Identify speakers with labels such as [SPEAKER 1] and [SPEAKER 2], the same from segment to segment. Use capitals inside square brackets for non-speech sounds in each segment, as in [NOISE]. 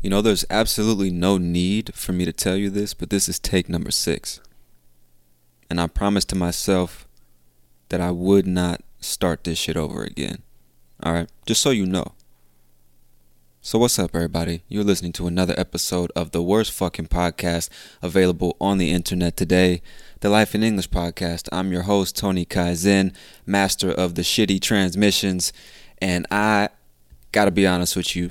[SPEAKER 1] You know, there's absolutely no need for me to tell you this, but this is take number six. And I promised to myself that I would not start this shit over again. Alright? Just so you know. So, what's up, everybody? You're listening to another episode of the worst fucking podcast available on the internet today, the Life in English podcast. I'm your host, Tony Kaizen, master of the shitty transmissions, and I gotta be honest with you.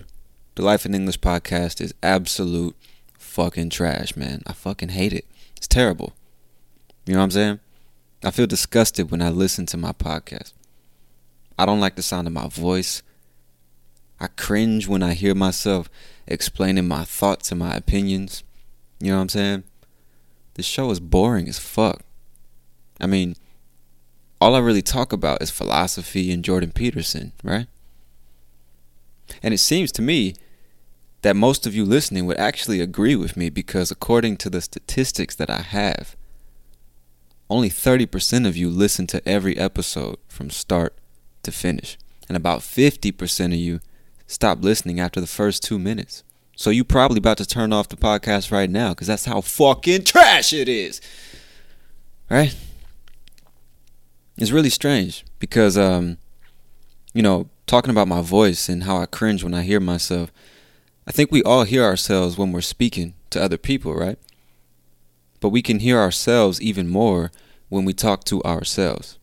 [SPEAKER 1] The Life in English podcast is absolute fucking trash, man. I fucking hate it. It's terrible. You know what I'm saying? I feel disgusted when I listen to my podcast. I don't like the sound of my voice. I cringe when I hear myself explaining my thoughts and my opinions. You know what I'm saying? The show is boring as fuck. I mean, all I really talk about is philosophy and Jordan Peterson, right? And it seems to me that most of you listening would actually agree with me because, according to the statistics that I have, only 30% of you listen to every episode from start to finish. And about 50% of you stop listening after the first two minutes. So you probably about to turn off the podcast right now because that's how fucking trash it is. Right? It's really strange because, um, you know, talking about my voice and how I cringe when I hear myself, I think we all hear ourselves when we're speaking to other people, right? But we can hear ourselves even more when we talk to ourselves.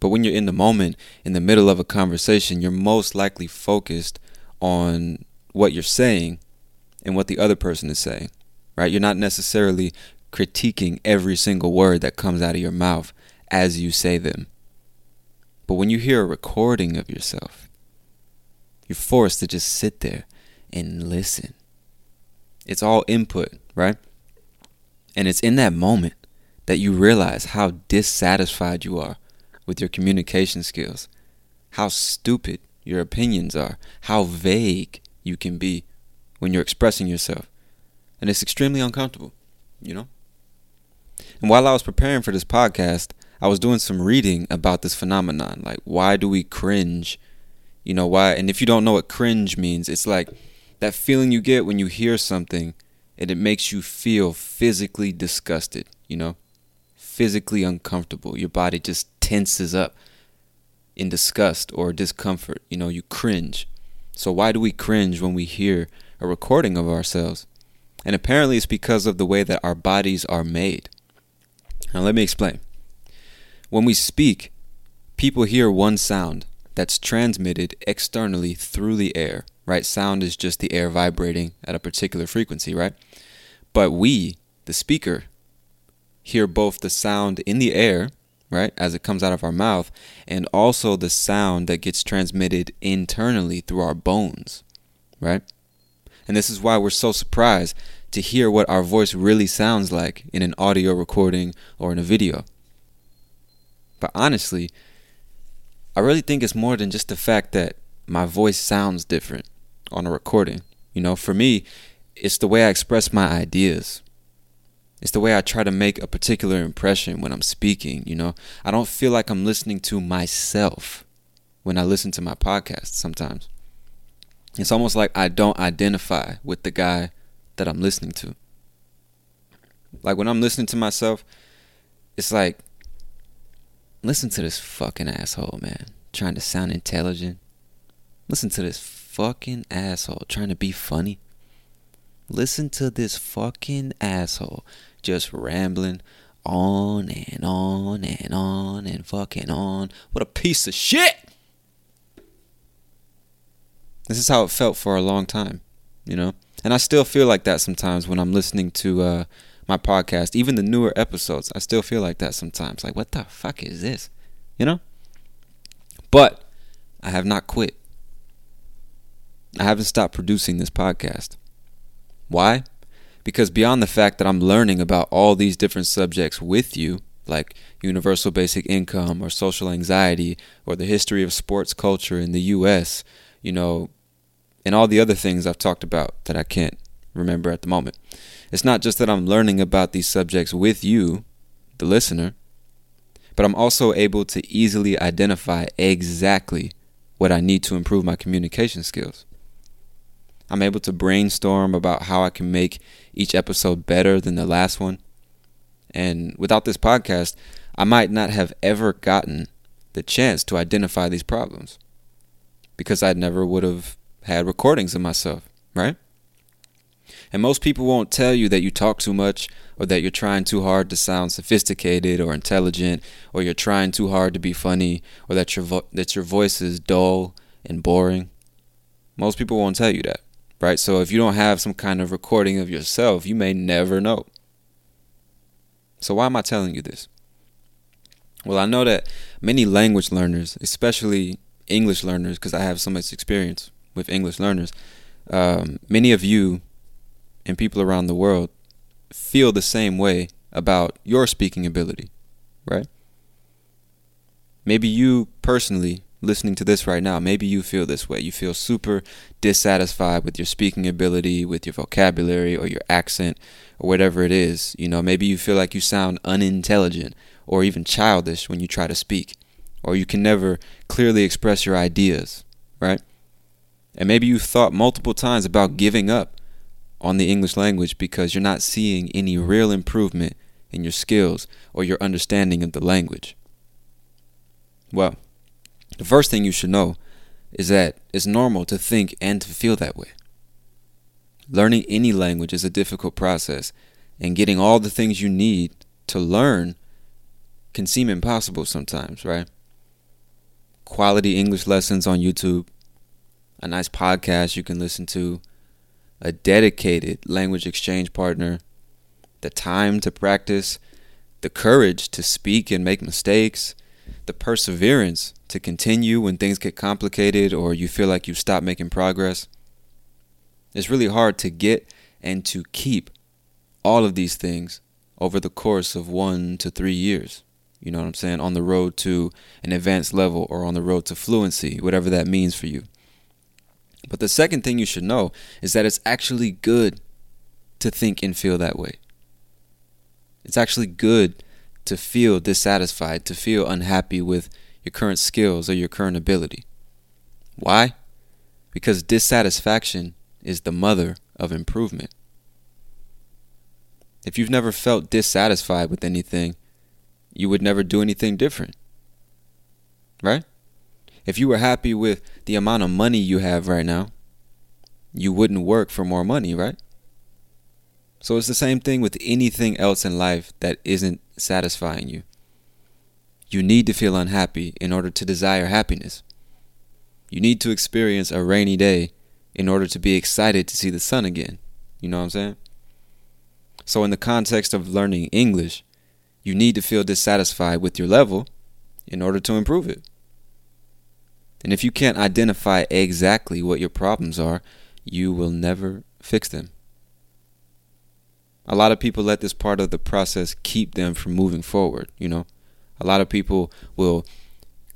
[SPEAKER 1] But when you're in the moment, in the middle of a conversation, you're most likely focused on what you're saying and what the other person is saying, right? You're not necessarily critiquing every single word that comes out of your mouth as you say them. But when you hear a recording of yourself, you're forced to just sit there and listen. It's all input, right? And it's in that moment that you realize how dissatisfied you are with your communication skills, how stupid your opinions are, how vague you can be when you're expressing yourself. And it's extremely uncomfortable, you know? And while I was preparing for this podcast, I was doing some reading about this phenomenon. Like, why do we cringe? You know, why? And if you don't know what cringe means, it's like that feeling you get when you hear something and it makes you feel physically disgusted, you know? Physically uncomfortable. Your body just tenses up in disgust or discomfort. You know, you cringe. So, why do we cringe when we hear a recording of ourselves? And apparently, it's because of the way that our bodies are made. Now, let me explain. When we speak, people hear one sound that's transmitted externally through the air, right? Sound is just the air vibrating at a particular frequency, right? But we, the speaker, hear both the sound in the air right, as it comes out of our mouth, and also the sound that gets transmitted internally through our bones, right? And this is why we're so surprised to hear what our voice really sounds like in an audio recording or in a video. But honestly, I really think it's more than just the fact that my voice sounds different on a recording. You know, for me, it's the way I express my ideas. It's the way I try to make a particular impression when I'm speaking, you know. I don't feel like I'm listening to myself when I listen to my podcast sometimes. It's almost like I don't identify with the guy that I'm listening to. Like when I'm listening to myself, it's like listen to this fucking asshole, man, trying to sound intelligent. Listen to this fucking asshole trying to be funny. Listen to this fucking asshole just rambling on and on and on and fucking on. What a piece of shit! This is how it felt for a long time, you know? And I still feel like that sometimes when I'm listening to uh, my podcast, even the newer episodes. I still feel like that sometimes. Like, what the fuck is this? You know? But I have not quit. I haven't stopped producing this podcast. Why? Because beyond the fact that I'm learning about all these different subjects with you, like universal basic income or social anxiety or the history of sports culture in the US, you know, and all the other things I've talked about that I can't remember at the moment. It's not just that I'm learning about these subjects with you, the listener, but I'm also able to easily identify exactly what I need to improve my communication skills. I'm able to brainstorm about how I can make each episode better than the last one. And without this podcast, I might not have ever gotten the chance to identify these problems because I never would have had recordings of myself, right? And most people won't tell you that you talk too much or that you're trying too hard to sound sophisticated or intelligent or you're trying too hard to be funny or that your vo- that your voice is dull and boring. Most people won't tell you that right? So if you don't have some kind of recording of yourself, you may never know. So why am I telling you this? Well, I know that many language learners, especially English learners, because I have so much experience with English learners, um, many of you and people around the world feel the same way about your speaking ability, right? Maybe you personally listening to this right now, maybe you feel this way. You feel super dissatisfied with your speaking ability, with your vocabulary, or your accent, or whatever it is. You know, maybe you feel like you sound unintelligent or even childish when you try to speak, or you can never clearly express your ideas, right? And maybe you've thought multiple times about giving up on the English language because you're not seeing any real improvement in your skills or your understanding of the language. Well, the first thing you should know is that it's normal to think and to feel that way. Learning any language is a difficult process, and getting all the things you need to learn can seem impossible sometimes, right? Quality English lessons on YouTube, a nice podcast you can listen to, a dedicated language exchange partner, the time to practice, the courage to speak and make mistakes, the perseverance to continue when things get complicated or you feel like you stop making progress. It's really hard to get and to keep all of these things over the course of one to three years. You know what I'm saying? On the road to an advanced level or on the road to fluency, whatever that means for you. But the second thing you should know is that it's actually good to think and feel that way. It's actually good to feel dissatisfied, to feel unhappy with your current skills or your current ability. Why? Because dissatisfaction is the mother of improvement. If you've never felt dissatisfied with anything, you would never do anything different. Right? If you were happy with the amount of money you have right now, you wouldn't work for more money, right? So it's the same thing with anything else in life that isn't satisfying you. You need to feel unhappy in order to desire happiness. You need to experience a rainy day in order to be excited to see the sun again. You know what I'm saying? So, in the context of learning English, you need to feel dissatisfied with your level in order to improve it. And if you can't identify exactly what your problems are, you will never fix them. A lot of people let this part of the process keep them from moving forward, you know? A lot of people will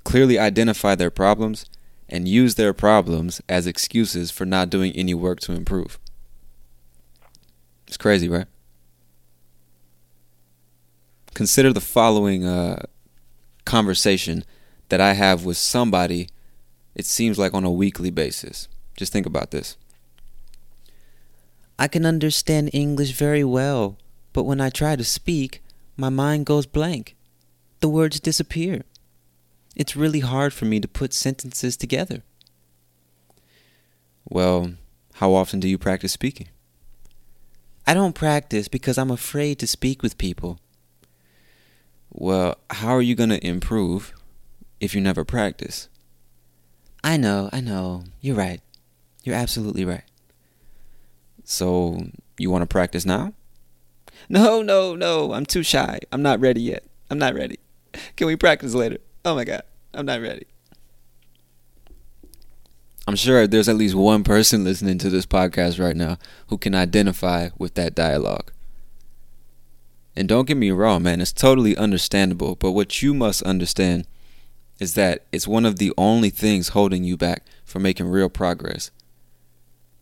[SPEAKER 1] clearly identify their problems and use their problems as excuses for not doing any work to improve. It's crazy, right? Consider the following uh, conversation that I have with somebody, it seems like on a weekly basis. Just think about this.
[SPEAKER 2] I can understand English very well, but when I try to speak, my mind goes blank. The words disappear. It's really hard for me to put sentences together.
[SPEAKER 1] Well, how often do you practice speaking?
[SPEAKER 2] I don't practice because I'm afraid to speak with people.
[SPEAKER 1] Well, how are you going to improve if you never practice?
[SPEAKER 2] I know, I know. You're right. You're absolutely right.
[SPEAKER 1] So, you want to practice now?
[SPEAKER 2] No, no, no. I'm too shy. I'm not ready yet. I'm not ready. Can we practice later? Oh my God. I'm not ready.
[SPEAKER 1] I'm sure there's at least one person listening to this podcast right now who can identify with that dialogue. And don't get me wrong, man, it's totally understandable. But what you must understand is that it's one of the only things holding you back from making real progress.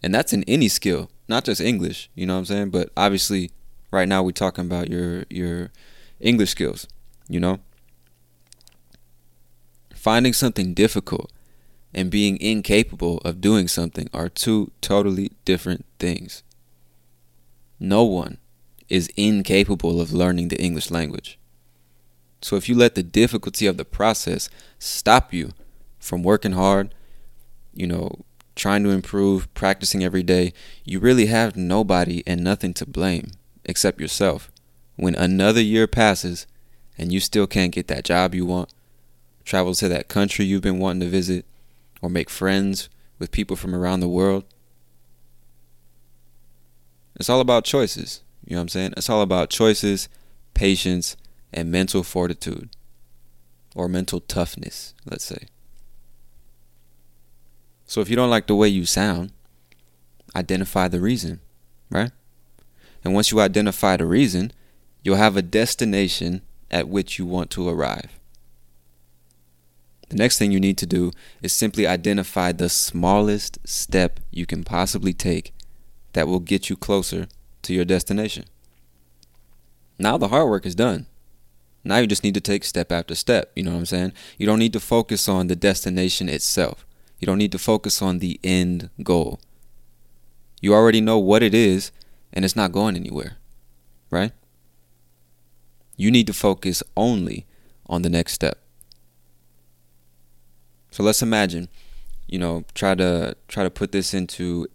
[SPEAKER 1] And that's in any skill, not just English, you know what I'm saying? But obviously, right now we're talking about your your English skills, you know? Finding something difficult and being incapable of doing something are two totally different things. No one is incapable of learning the English language. So if you let the difficulty of the process stop you from working hard, you know, trying to improve, practicing every day, you really have nobody and nothing to blame except yourself. When another year passes and you still can't get that job you want, travel to that country you've been wanting to visit, or make friends with people from around the world, it's all about choices. You know what I'm saying? It's all about choices, patience, and mental fortitude or mental toughness, let's say. So if you don't like the way you sound, identify the reason, right? And once you identify the reason, you'll have a destination at which you want to arrive. The next thing you need to do is simply identify the smallest step you can possibly take that will get you closer to your destination. Now the hard work is done. Now you just need to take step after step. You know what I'm saying? You don't need to focus on the destination itself. You don't need to focus on the end goal. You already know what it is, and it's not going anywhere. Right? You need to focus only on the next step. So let's imagine, you know, try to try to put this into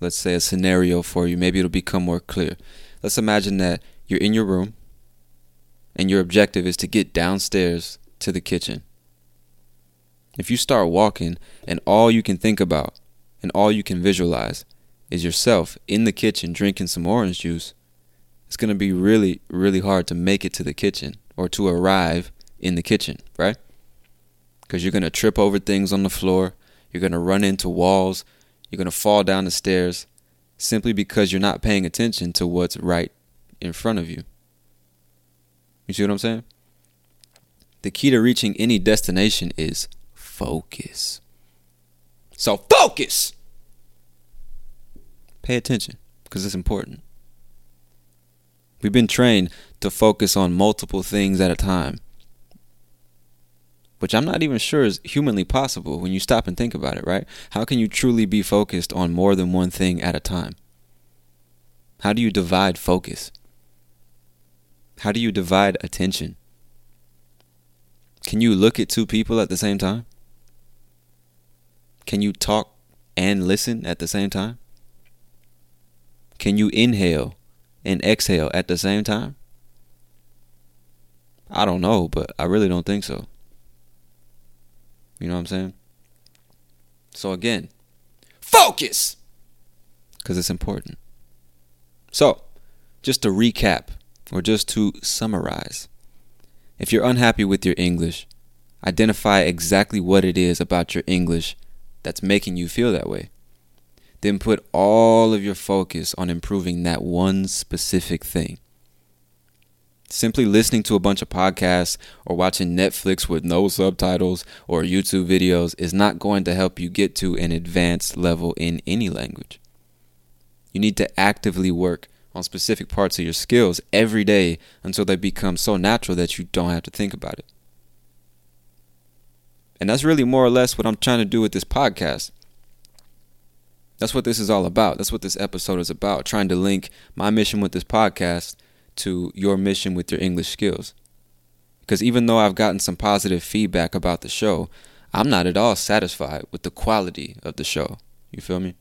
[SPEAKER 1] let's say a scenario for you. Maybe it'll become more clear. Let's imagine that you're in your room and your objective is to get downstairs to the kitchen. If you start walking and all you can think about and all you can visualize is yourself in the kitchen drinking some orange juice, it's going to be really, really hard to make it to the kitchen or to arrive in the kitchen, right? Because you're going to trip over things on the floor, you're going to run into walls, you're going to fall down the stairs simply because you're not paying attention to what's right in front of you. You see what I'm saying? The key to reaching any destination is focus. So focus! Pay attention because it's important. We've been trained to focus on multiple things at a time which I'm not even sure is humanly possible when you stop and think about it, right? How can you truly be focused on more than one thing at a time? How do you divide focus? How do you divide attention? Can you look at two people at the same time? Can you talk and listen at the same time? Can you inhale and exhale at the same time? I don't know, but I really don't think so. You know what I'm saying? So again, focus! Because it's important. So, just to recap, or just to summarize, if you're unhappy with your English, identify exactly what it is about your English that's making you feel that way. then put all of your focus on improving that one specific thing. Simply listening to a bunch of podcasts or watching Netflix with no subtitles or YouTube videos is not going to help you get to an advanced level in any language. You need to actively work on specific parts of your skills every day until they become so natural that you don't have to think about it. And that's really more or less what I'm trying to do with this podcast. That's what this is all about. That's what this episode is about. Trying to link my mission with this podcast to your mission with your English skills. Because even though I've gotten some positive feedback about the show, I'm not at all satisfied with the quality of the show. You feel me?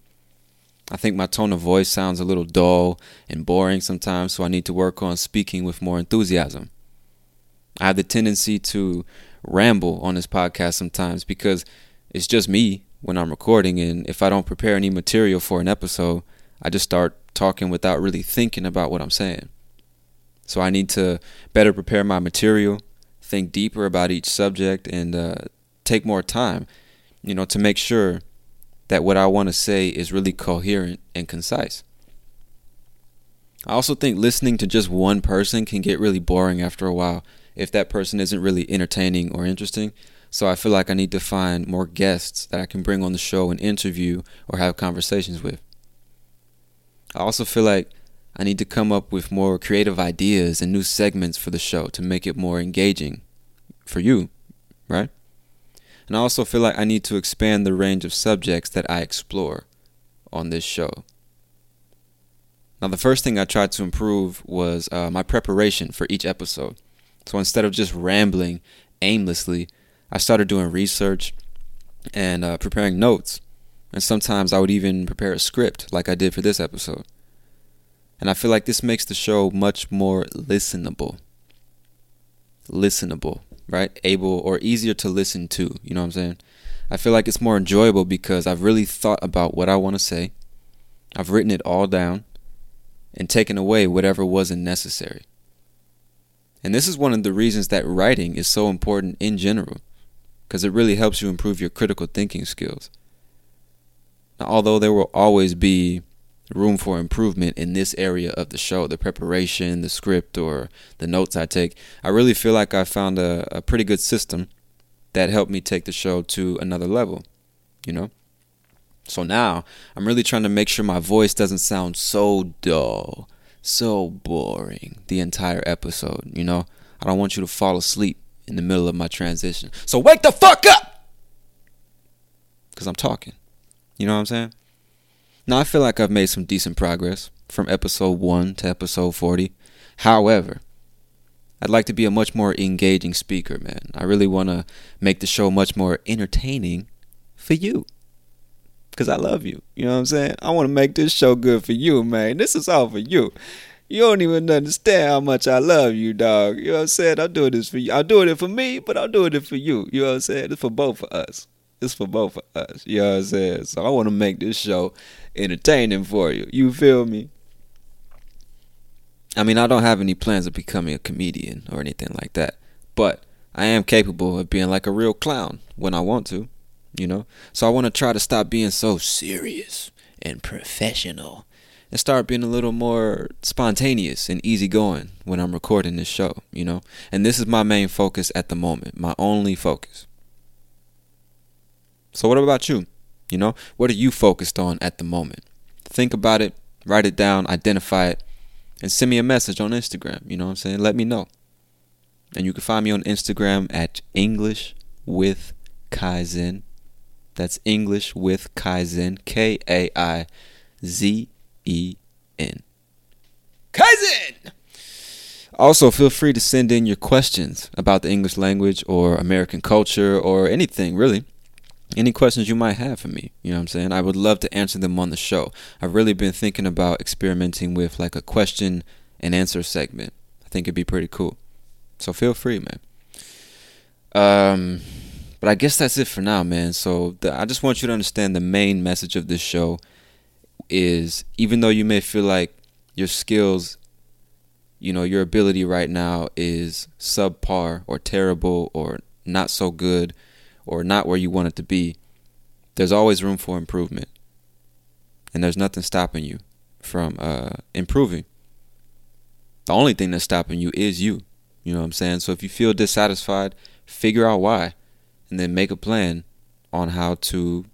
[SPEAKER 1] I think my tone of voice sounds a little dull and boring sometimes, so I need to work on speaking with more enthusiasm. I have the tendency to ramble on this podcast sometimes because it's just me when I'm recording, and if I don't prepare any material for an episode, I just start talking without really thinking about what I'm saying. So I need to better prepare my material, think deeper about each subject, and uh, take more time, you know, to make sure that what I want to say is really coherent and concise. I also think listening to just one person can get really boring after a while if that person isn't really entertaining or interesting. So I feel like I need to find more guests that I can bring on the show and interview or have conversations with. I also feel like I need to come up with more creative ideas and new segments for the show to make it more engaging for you, right? And I also feel like I need to expand the range of subjects that I explore on this show. Now, the first thing I tried to improve was uh, my preparation for each episode. So instead of just rambling aimlessly, I started doing research and uh, preparing notes. And sometimes I would even prepare a script like I did for this episode. And I feel like this makes the show much more listenable. Listenable, right? Able or easier to listen to. You know what I'm saying? I feel like it's more enjoyable because I've really thought about what I want to say. I've written it all down and taken away whatever wasn't necessary. And this is one of the reasons that writing is so important in general because it really helps you improve your critical thinking skills. Now, although there will always be room for improvement in this area of the show the preparation, the script, or the notes I take I really feel like I found a, a pretty good system that helped me take the show to another level, you know? So now I'm really trying to make sure my voice doesn't sound so dull, so boring the entire episode, you know? I don't want you to fall asleep in the middle of my transition. So wake the fuck up! Because I'm talking. You know what I'm saying? Now, I feel like I've made some decent progress from episode 1 to episode 40. However, I'd like to be a much more engaging speaker, man. I really want to make the show much more entertaining for you. Because I love you. You know what I'm saying? I want to make this show good for you, man. This is all for you. You don't even understand how much I love you, dog. You know what I'm saying? I'm doing this for you. I'm doing it for me, but I'm doing it for you. You know what I'm saying? It's for both of us. It's for both of us. You know what I'm saying? So I want to make this show entertaining for you. You feel me? I mean, I don't have any plans of becoming a comedian or anything like that, but I am capable of being like a real clown when I want to, you know? So I want to try to stop being so serious and professional and start being a little more spontaneous and easygoing when I'm recording this show, you know? And this is my main focus at the moment, my only focus. So, what about you? You know, what are you focused on at the moment? Think about it, write it down, identify it, and send me a message on Instagram. You know what I'm saying? Let me know. And you can find me on Instagram at English with Kaizen. That's English with Kaizen. K A I Z E N. Kaizen! Also, feel free to send in your questions about the English language or American culture or anything really. Any questions you might have for me, you know what I'm saying? I would love to answer them on the show. I've really been thinking about experimenting with like a question and answer segment. I think it'd be pretty cool. So feel free, man. Um, but I guess that's it for now, man. So the, I just want you to understand the main message of this show is even though you may feel like your skills, you know, your ability right now is subpar or terrible or not so good or not where you want it to be, there's always room for improvement. and there's nothing stopping you from uh, improving. The only thing that's stopping you is you. You know what I'm saying? So if you feel dissatisfied, figure out why, and then make a plan on how to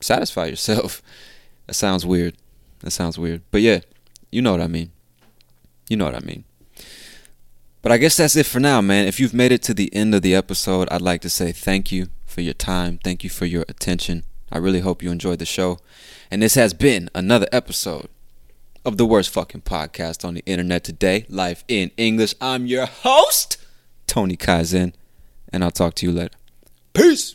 [SPEAKER 1] satisfy yourself. [LAUGHS] That sounds weird. That sounds weird. But yeah, you know what I mean. You know what I mean. But I guess that's it for now, man. If you've made it to the end of the episode, I'd like to say thank you for your time. Thank you for your attention. I really hope you enjoyed the show. And this has been another episode of the worst fucking podcast on the internet today, Life in English. I'm your host, Tony Kaizen, and I'll talk to you later. Peace.